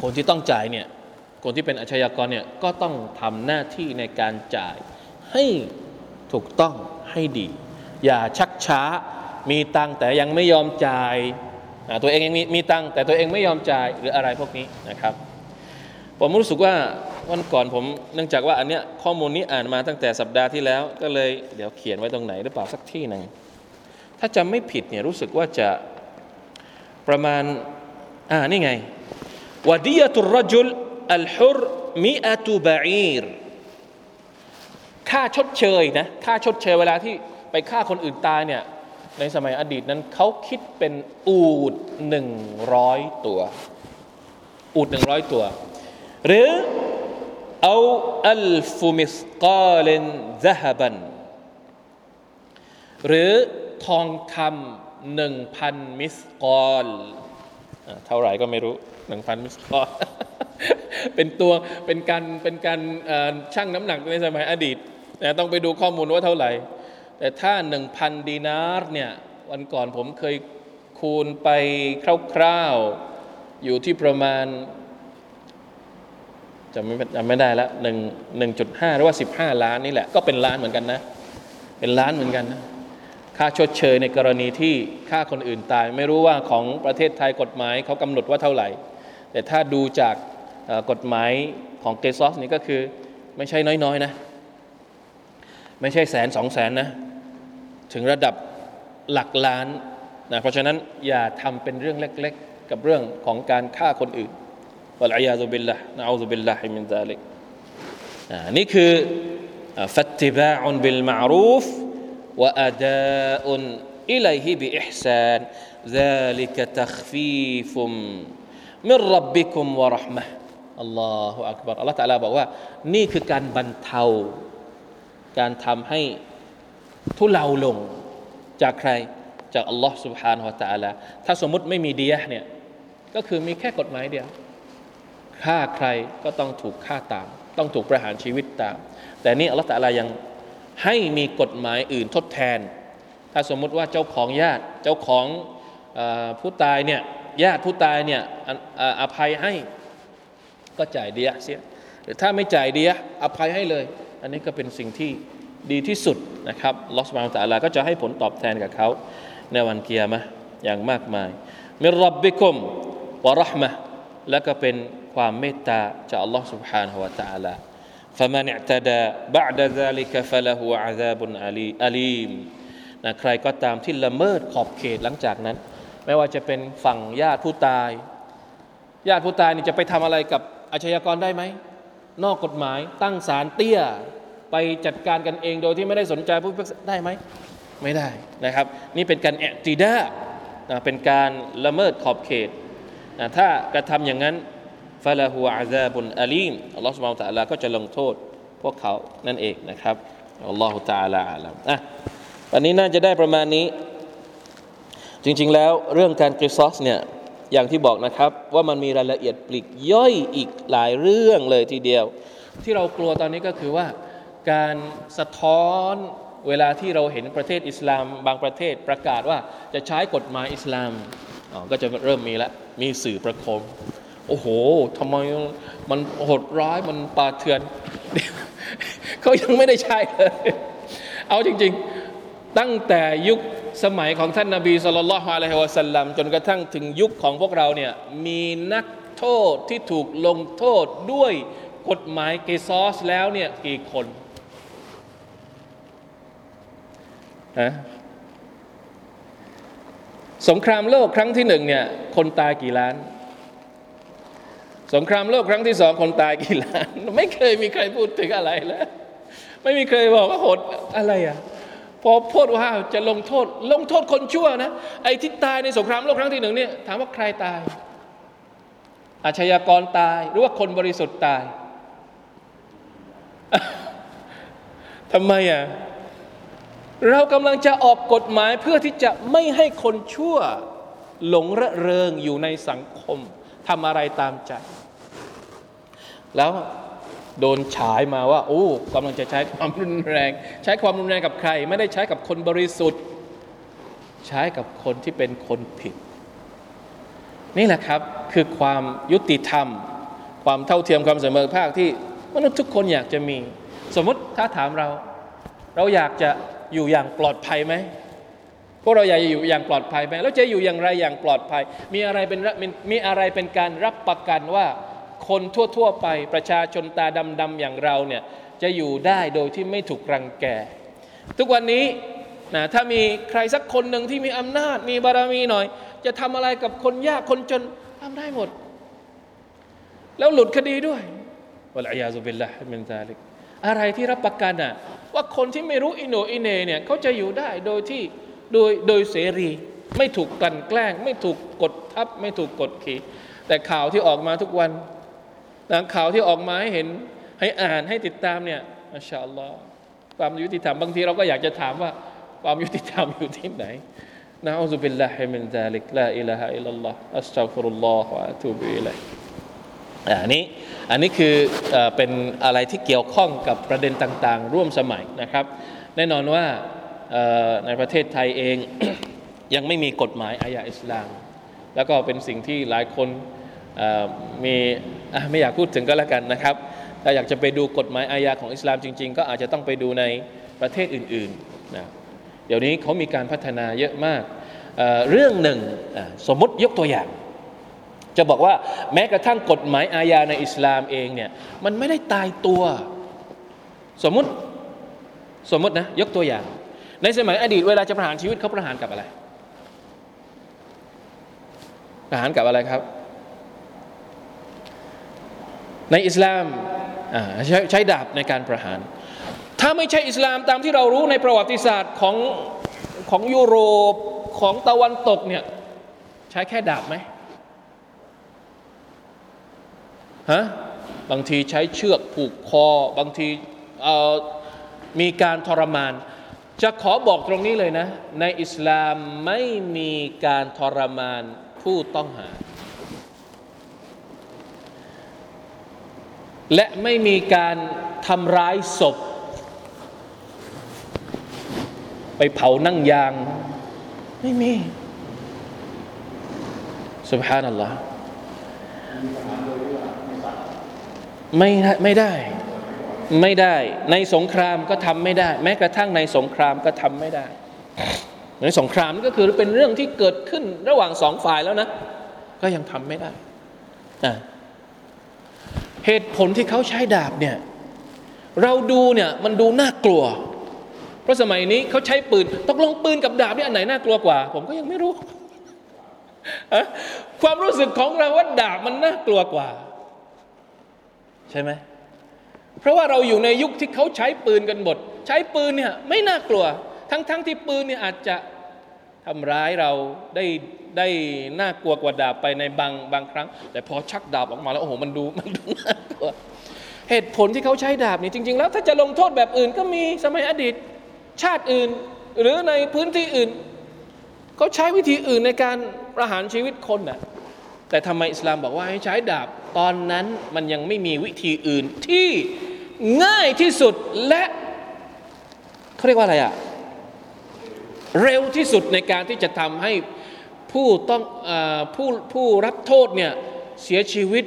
A: คนที่ต้องจ่ายเนี่ย คนที่เป็นอาชญากรเนี่ยก็ต้องทำหน้าที่ในการจ่ายให้ถูกต้องให้ดี อย่าชักช้ามีตังแต่ยังไม่ยอมจ่ายตัวเองยังมีมีตังแต่ตัวเองไม่ยอมจ่ายหรืออะไรพวกนี้นะครับ ผมรู้สึกว่าวันก่อนผมเนื่องจากว่าอันเนี้ยข้อมูลนี้อ่านมาตั้งแต่สัปดาห์ที่แล้ว ก็เลยเดี๋ยวเขียนไว้ตรงไหนหรือเปล่าสักที่หนึ่งถ้าจำไม่ผิดเนี่ยรู้สึกว่าจะประมาณอ่านี่ไงวดียตุรจุล อัลฮุรมิอาตูบาอีรค่าชดเชยนะค่าชดเชยเวลาที่ไปฆ่าคนอื่นตายเนี่ยในสมัยอดีตนั้นเขาคิดเป็นอูดหนึ่งร้อยตัว อูดหนึ่งร้อยตัว หรือเอาอัลฟุมิสกาเลนซะฮบันหรือทองคำหนึ่งพันมิสกอลเท่าไหร่ก็ไม่รู้หนึ่งพันมิสกอเป็นตัวเป็นการเป็นการชั่งน้ำหนักในสมัยอดีตนะต้องไปดูข้อมูลว่าเท่าไหร่ แต่ถ้าหนึ่งพันดีนาร์เนี่ยวันก่อนผมเคยคูณไปคร่าวๆ อยู่ที่ประมาณจะไม่จำไม่ได้ละหนึ่งหนึ่งจุดห้าหรือว่าสิบห้าล้านนี่แหละ ก็เป็นล้านเหมือนกันนะ เป็นล้านเหมือนกันนะ ค่าชดเชยในกรณีที่ฆ่าคนอื่นตาย ไม่รู้ว่าของประเทศไทยกฎหมายเขากำหนดว่าเท่าไหร่ แต่ถ้าดูจากกฎหมายของقصاصนี่ก็คือไม่ใช่น้อยๆนะ ไม่ใช่แสนสองแสนนะ ถึงระดับหลักล้านนะเพราะฉะนั้นอย่าทำเป็นเรื่องเล็ก ๆ กับเรื่องของการฆ่าคนอื่นوالعياذ بالله نعوذ بالله من ذلكนี่คือฟัตติบาอุนบิลมารูฟ วะอาดาอุนอิลัยฮิบิอิห์ซาน ذلك تخفيف من ربكم ورحمة อัลลอฮฺอักบารอัลลอฮฺตะลาบอกว่า นี่คือการบรรเทา การทำให้ทุเลาลง จากใคร จากอัลลอฮ์ سبحانه และ تعالى ถ้าสมมุติไม่มีดียะเนี่ยก็คือมีแค่กฎหมายเดียวฆ่าใครก็ต้องถูกฆ่าตาม ต้องถูกประหารชีวิตตาม แต่นี่อัลลอฮ์ตะอาลายัง ให้มีกฎหมายอื่นทดแทน ถ้าสมมุติว่าเจ้าของญาติเจ้าของผู้ตายเนี่ยญาติผู้ตายเนี่ยอภัยให้ก็จ่ายเดียเสียหรือถ้าไม่จ่ายเดียอภัยให้เลย อันนี้ก็เป็นสิ่งที่ดีที่สุดนะครับลอสมาตาลาก็จะให้ผลตอบแทนกับเขาในวันเกียร์มะอย่างมากมายมิรับบิคุมวะรหมะและก็เป็นความเมตตาจากอัลลอฮ์ سبحانه และ تعالى فمن اعتدى بعد ذلك فله عذاب أليم นะใครก็ตามที่ละเมิดขอบเขตหลังจากนั้น ไม่ว่าจะเป็นฝั่งญาติผู้ตาย ญาติผู้ตายนี่จะไปทำอะไรกับอาชญากรได้ไหม นอกกฎหมายตั้งศาลเตี้ยไปจัดการกันเองโดยที่ไม่ได้สนใจผู้พิพากษาได้ไหม ไม่ได้นะครับ นี่เป็นการแอติดาเป็นการละเมิดขอบเขต ถ้ากระทำอย่างนั้น ฟาลาหูอาซาบุนอาลีมอัลลอฮฺสุบฮานตะลาก็จะลงโทษพวกเขานั่นเองนะครับอัลลอฮฺตะอาลาอาลัมอะวันนี้น่าจะได้ประมาณนี้ จริง ๆ แล้วเรื่องการกริซอสเนี่ยอย่างที่บอกนะครับว่ามันมีรายละเอียดปลีกย่อยอีกหลายเรื่องเลยทีเดียว ที่เรากลัวตอนนี้ก็คือว่า การสะท้อนเวลาที่เราเห็นประเทศอิสลาม บางประเทศประกาศว่าจะใช้กฎหมายอิสลามก็จะเริ่มมีแล้วมีสื่อประโคม โอ้โหทำไมมันโหดร้ายมันปาเถื่อนเขายังไม่ได้ใช้เลยเอาจริง ๆ ตั้งแต่ยุคสมัยของท่านนาบีสุลต่านละฮ์อะลัยฮิวะสัลลัมจนกระทั่งถึงยุคของพวกเราเนี่ยมีนักโทษที่ถูกลงโทษด้วยกฎหมายเกซอสแล้วเนี่ยกี่คนฮะสงครามโลกครั้งที่หนึ่งเนี่ยคนตายกี่ล้าน สงครามโลกครั้งที่สองคนตายกี่ล้าน ไม่เคยมีใครพูดถึงอะไรแล้ว ไม่มีใครบอกว่าโหดอะไรอะพอพูดว่าจะลงโทษ ลงโทษคนชั่วนะ ไอ้ที่ตายในสงครามโลกครั้งที่หนึ่งเนี่ยถามว่าใครตาย อาชญากรตายหรือว่าคนบริสุทธิ์ตายทำไมอะเรากำลังจะออกกฎหมายเพื่อที่จะไม่ให้คนชั่ว หลงระเริงอยู่ในสังคมทำอะไรตามใจ แล้วโดนฉายมาว่า โอ้กำลังจะใช้ความรุนแรง ใช้ความรุนแรงกับใคร ไม่ได้ใช้กับคนบริสุทธิ์ ใช้กับคนที่เป็นคนผิด นี่แหละครับคือความยุติธรรม ความเท่าเทียมความเสมอภาคที่มนุษย์ทุกคนอยากจะมี สมมติถ้าถามเรา เราอยากจะอยู่อย่างปลอดภัยไหมพวกเราอยากอยู่อย่างปลอดภัยไหมแล้วจะอยู่อย่างไรอย่างปลอดภัย มีอะไรเป็นมีอะไรเป็นการรับประกันว่า คนทั่วๆไปประชาชนตาดำๆอย่างเราเนี่ยจะอยู่ได้โดยที่ไม่ถูกรังแก ทุกวันนี้นะถ้ามีใครสักคนหนึ่งที่มีอำนาจ มีบารมีหน่อย จะทำอะไรกับคนยากคนจนทำได้หมด แล้วหลุดคดีด้วยวะลัยยาซุบิลละมินซาลิกอะไรที่รับประกันอะว่าคนที่ไม่รู้อิโนอิเนเนี่ยเขาจะอยู่ได้โดยที่โดยโดยเสรี ไม่ถูกกลั่นแกล้ง ไม่ถูกกดทับ ไม่ถูกกดขี่แต่ข่าวที่ออกมาทุกวัน นะข่าวที่ออกมาให้เห็นให้อ่านให้ติดตามเนี่ยอัลลอฮ์ความยุติธรรมบางทีเราก็อยากจะถามว่า ความยุติธรรมอยู่ที่ไหนنعوذ بالله من ذلك لا إله إلا الله أستغفر الله وأتوب إليهอันนี้อันนี้คือเป็นอะไรที่เกี่ยวข้องกับประเด็นต่างๆ ร่วมสมัยนะครับ แน่นอนว่าในประเทศไทยเองยังไม่มีกฎหมายอาญาอิสลาม แล้วก็เป็นสิ่งที่หลายคนมี ไม่อยากพูดถึงก็แล้วกันนะครับ ถ้าอยากจะไปดูกฎหมายอาญาของอิสลามจริง ๆ ก็อาจจะต้องไปดูในประเทศอื่นๆนะเดี๋ยวนี้เขามีการพัฒนาเยอะมากเเรื่องหนึ่งสมมติยกตัวอย่าง จะบอกว่าแม้กระทั่งกฎหมายอาญาในอิสลามเองเนี่ยมันไม่ได้ตายตัว สมมติสมมตินะยกตัวอย่าง ในสมัยอดีตเวลาจะประหารชีวิตเขาประหารกับอะไรประหารกับอะไรครับ ในอิสลามใช้ใช้ดาบในการประหาร ถ้าไม่ใช่อิสลามตามที่เรารู้ในประวัติศาสตร์ของของยุโรปของตะวันตกเนี่ยใช้แค่ดาบไหมฮะบางทีใช้เชือกผูกคอ บางทีมีการทรมาน จะขอบอกตรงนี้เลยนะ ในอิสลามไม่มีการทรมานผู้ต้องหา และไม่มีการทำร้ายศพ ไปเผานั่งยาง ไม่มีสุบฮานัลลอฮ์ไม่ไม่ได้ ไม่ได้ ในสงครามก็ทำไม่ได้ แม้กระทั่งในสงครามก็ทำไม่ได้ ในสงครามก็คือเป็นเรื่องที่เกิดขึ้นระหว่างสองฝ่ายแล้วนะ ก็ยังทำไม่ได้นะ เหตุผลที่เขาใช้ดาบเนี่ยเราดูเนี่ยมันดูน่ากลัว เพราะสมัยนี้เขาใช้ปืนตกลงปืนกับดาบนี่อันไหนน่ากลัวกว่า ผมก็ยังไม่รู้ ความรู้สึกของเราว่าดาบมันน่ากลัวกว่า ใช่ไหมเพราะว่าเราอยู่ในยุคที่เขาใช้ปืนกันหมดใช้ปืนเนี่ยไม่น่ากลัว ทั้งๆทที่ปืนเนี่ยอาจจะทำร้ายเราได้ ได้น่ากลัวกว่าดาบไปในบางบางครั้ง แต่พอชักดาบออกมาแล้วโอ้โหมันดูมันดูน่ากลัวเหตุผลที่เขาใช้ดาบนี่จริง ๆ แล้วถ้าจะลงโทษแบบอื่นก็มีสมัยอดีตชาติอื่น หรือในพื้นที่อื่นเขาใช้วิธีอื่นในการประหารชีวิตคนน่ะแต่ทำไมอิสลามบอกว่าให้ใช้ดาบ ตอนนั้นมันยังไม่มีวิธีอื่นที่ง่ายที่สุดและเขาเรียกว่าอะไรอะเร็วที่สุดในการที่จะทำให้ ผู้ต้องอผู้ผู้รับโทษเนี่ยเสียชีวิต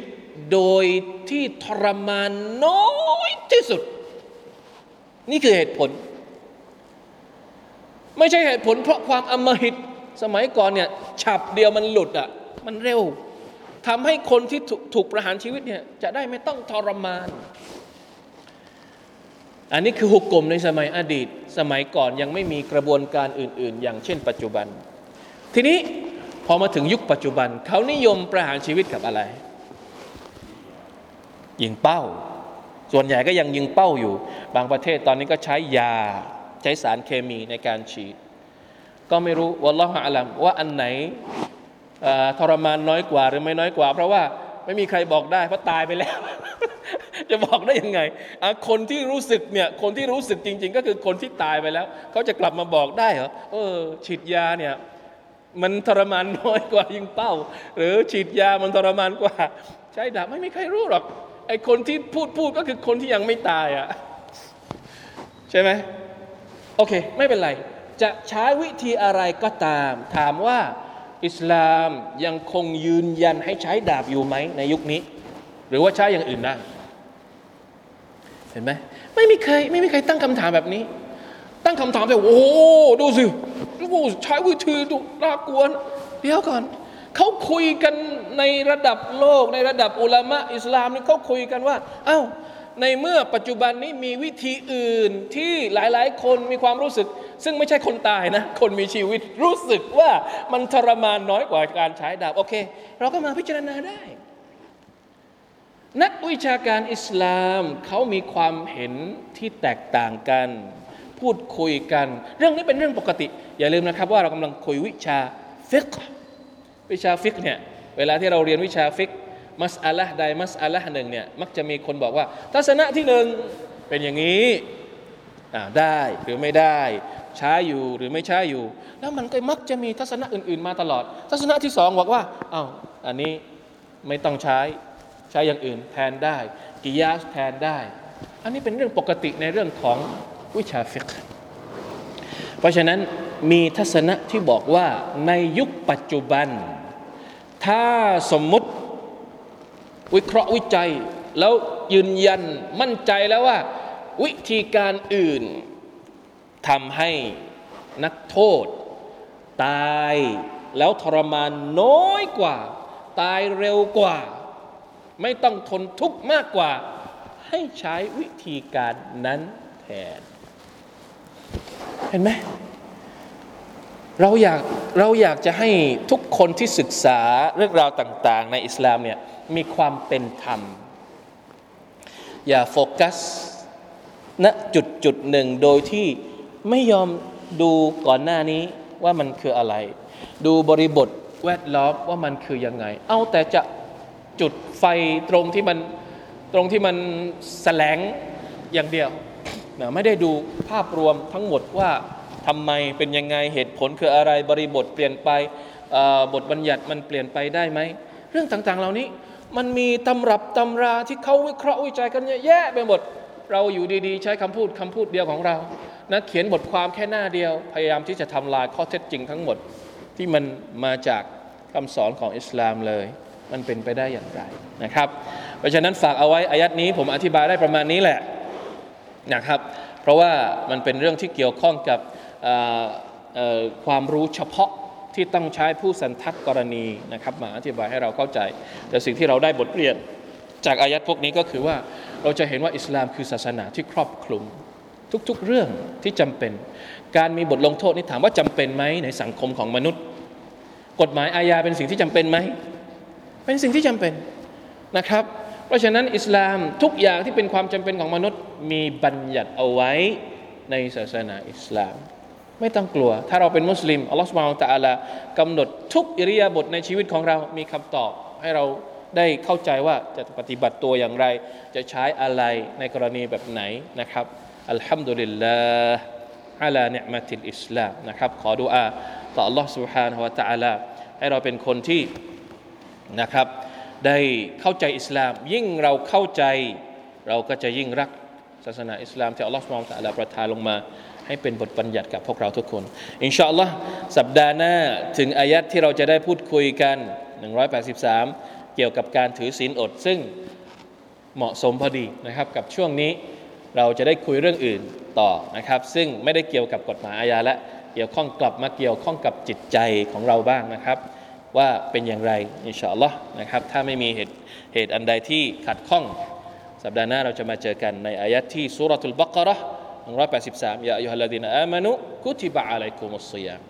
A: โดยที่ทรมานน้อยที่สุด นี่คือเหตุผล ไม่ใช่เหตุผลเพราะความอมหิตสมัยก่อนเนี่ยฉับเดียวมันหลุดอะ่ะมันเร็วทำให้คนที่ถูกประหารชีวิตเนี่ยจะได้ไม่ต้องทรมาน อันนี้คือหุกกลมในสมัยอดีต สมัยก่อนยังไม่มีกระบวนการอื่น ๆ อย่างเช่น ปัจจุบัน ทีนี้ พอมาถึงยุคปัจจุบัน เขานิยมประหารชีวิตกับอะไร ยิงเป้า ส่วนใหญ่ก็ยังยิงเป้าอยู่ บางประเทศตอนนี้ก็ใช้ยาใช้สารเคมีในการฉีด ก็ไม่รู้วัลลอฮฺอาลัมว่าอันไหนทรมานน้อยกว่าหรือไม่น้อยกว่า เพราะว่าไม่มีใครบอกได้เพราะตายไปแล้ว จะบอกได้ยังไงคนที่รู้สึกเนี่ยคนที่รู้สึกจริง ๆ ก็คือคนที่ตายไปแล้ว เขาจะกลับมาบอกได้เหรอเออฉีดยาเนี่ย มันทรมานน้อยกว่ายิงเป้า หรือฉีดยามันทรมานกว่า ใช้ดาบไม่มีใครรู้หรอกไอคนที่พูดพูดก็คือคนที่ยังไม่ตายอะใช่ไหมโอเค ไม่เป็นไร จะใช้วิธีอะไรก็ตาม ถามว่าอิสลามยังคงยืนยันให้ใช้ดาบอยู่ไหมในยุคนี้ หรือว่าใช้อย่างอื่นได้ เห็นไหมไม่มีใครไม่มีใครตั้งคำถามแบบนี้ ตั้งคำถามแต่โอ้ดูสิโอ้ใช้วิธีดูน่ากลัวเดี๋ยวก่อนเขาคุยกันในระดับโลก ในระดับอุลามะอิสลามนี่เขาคุยกันว่า เอา้าในเมื่อปัจจุบันนี้มีวิธีอื่นที่หลายๆ คนมีความรู้สึก ซึ่งไม่ใช่คนตายนะ คนมีชีวิตรู้สึกว่ามันทรมานน้อยกว่าการใช้ดาบโอเค เราก็มาพิจารณาได้ นักวิชาการอิสลามเขามีความเห็นที่แตกต่างกัน พูดคุยกัน เรื่องนี้เป็นเรื่องปกติ อย่าลืมนะครับว่าเรากำลังคุยวิชา فقه วิชา فقه เนี่ยเวลาที่เราเรียนวิชา فقه مسألة ใด مسألة หนึ่งเนี่ยมักจะมีคนบอกว่า ทัศนะที่หนึ่งเป็นอย่างนี้ได้หรือไม่ได้ใช้อยู่หรือไม่ใช้อยู่ แล้วมันก็มักจะมีทัศนะอื่น ๆ มาตลอด ทัศนะที่สองบอกว่าอา้าวอันนี้ไม่ต้องใช้ใช้อย่างอื่นแทนได้قياس แทนได้ อันนี้เป็นเรื่องปกติในเรื่องของ วิชา فقه เพราะฉะนั้นมีทัศนะที่บอกว่าในยุคปัจจุบัน ถ้าสมมุติวิเคราะห์วิจัย แล้วยืนยันมั่นใจแล้วว่า วิธีการอื่นทำให้นักโทษ ตายแล้วทรมานน้อยกว่า ตายเร็วกว่า ไม่ต้องทนทุกข์มากกว่า ให้ใช้วิธีการนั้นแทน เห็นไหมเราอยากเราอยากจะให้ทุกคนที่ศึกษาเรื่องราวต่าง ๆ ในอิสลามเนี่ยมีความเป็นธรรม อย่าโฟกัสณจุดจุดหนึ่งโดยที่ไม่ยอมดูก่อนหน้านี้ว่ามันคืออะไร ดูบริบทแวดล้อมว่ามันคือยังไง เอาแต่จะจุดไฟตรงที่มันตรงที่มันแสลงอย่างเดียว นะไม่ได้ดูภาพรวมทั้งหมดว่าทำไมเป็นยังไงเหตุผลคืออะไรบริบทเปลี่ยนไปบทบัญญัติมันเปลี่ยนไปได้ไหม เรื่องต่างๆเหล่านี้มันมีตำรับตำราที่เขาวิเคราะห์วิจัยกันเยอะแยะไปหมดเราอยู่ดีๆ ใช้คำพูดคำพูดเดียวของเรานะเขียนบทความแค่หน้าเดียว พยายามที่จะทำลายข้อเท็จจริงทั้งหมดที่มันมาจากคำสอนของอิสลามเลย มันเป็นไปได้อย่างไรนะครับ เพราะฉะนั้นฝากเอาไว้อายัดนี้ผมอธิบายได้ประมาณนี้แหละ นะครับ เพราะว่ามันเป็นเรื่องที่เกี่ยวข้องกับความรู้เฉพาะที่ต้องใช้ผู้สันทัดกรณีนะครับมาอธิบายให้เราเข้าใจ แต่สิ่งที่เราได้บทเรียนจากอายัดพวกนี้ก็คือว่าเราจะเห็นว่าอิสลามคือศาสนาที่ครอบคลุม ทุกๆเรื่องที่จำเป็น การมีบทลงโทษนี่ถามว่าจำเป็นไหมในสังคมของมนุษย์ กฎหมายอาญาเป็นสิ่งที่จำเป็นไหมเป็นสิ่งที่จำเป็นนะครับ เพราะฉะนั้นอิสลามทุกอย่างที่เป็นความจำเป็นของมนุษย์ มีบัญญัติเอาไว้ในศาสนาอิสลาม ไม่ต้องกลัว ถ้าเราเป็นมุสลิมอัลลอฮฺสุบานตะอัลากำหนดทุกอิริยาบถในชีวิตของเรา มีคำตอบให้เราได้เข้าใจว่าจะปฏิบัติตัวอย่างไร จะใช้อะไรในกรณีแบบไหนนะครับอัลฮัมดุลิลลาห์อาลาเนมติลอิสลามนะครับขอดุอาต่อ Allah سبحانه และ تعالى ให้เราเป็นคนที่นะครับ ได้เข้าใจอิสลาม ยิ่งเราเข้าใจเราก็จะยิ่งรักศาสนาอิสลามที่อัลลอฮฺสุบฮานตะลาประทานลงมา ให้เป็นบทบัญญัติกับพวกเราทุกคน อินชาอัลลอฮ์สัปดาห์หน้าถึงอายัดที่เราจะได้พูดคุยกัน 183 เกี่ยวกับการถือศีลอด ซึ่งเหมาะสมพอดีนะครับ กับช่วงนี้เราจะได้คุยเรื่องอื่นต่อนะครับ ซึ่งไม่ได้เกี่ยวกับกฎหมายอาญาและเกี่ยวข้องกลับมาเกี่ยวข้องกับจิตใจของเราบ้างนะครับ ว่าเป็นอย่างไรอินชาอัลลอฮ์นะครับถ้าไม่มีเหตุเหตุอันใดที่ขัดข้อง สัปดาห์หน้าเราจะมาเจอกันในอายัดที่สุรทูลบักระ183ยาอัยฮัลลดีนอามานุกุติบะอะลัยกุมุสซิยาม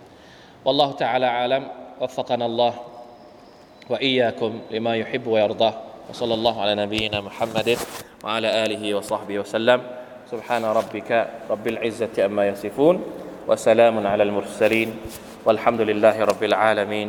A: والله تعالى عالم وفقنا الله وإياكم لما يحب ويرضاه وصلى الله على نبينا محمد وعلى آله وصحبه وسلم سبحان ربك رب العزة أما يصفون وسلام على المرسلين والحمد لله رب العالمين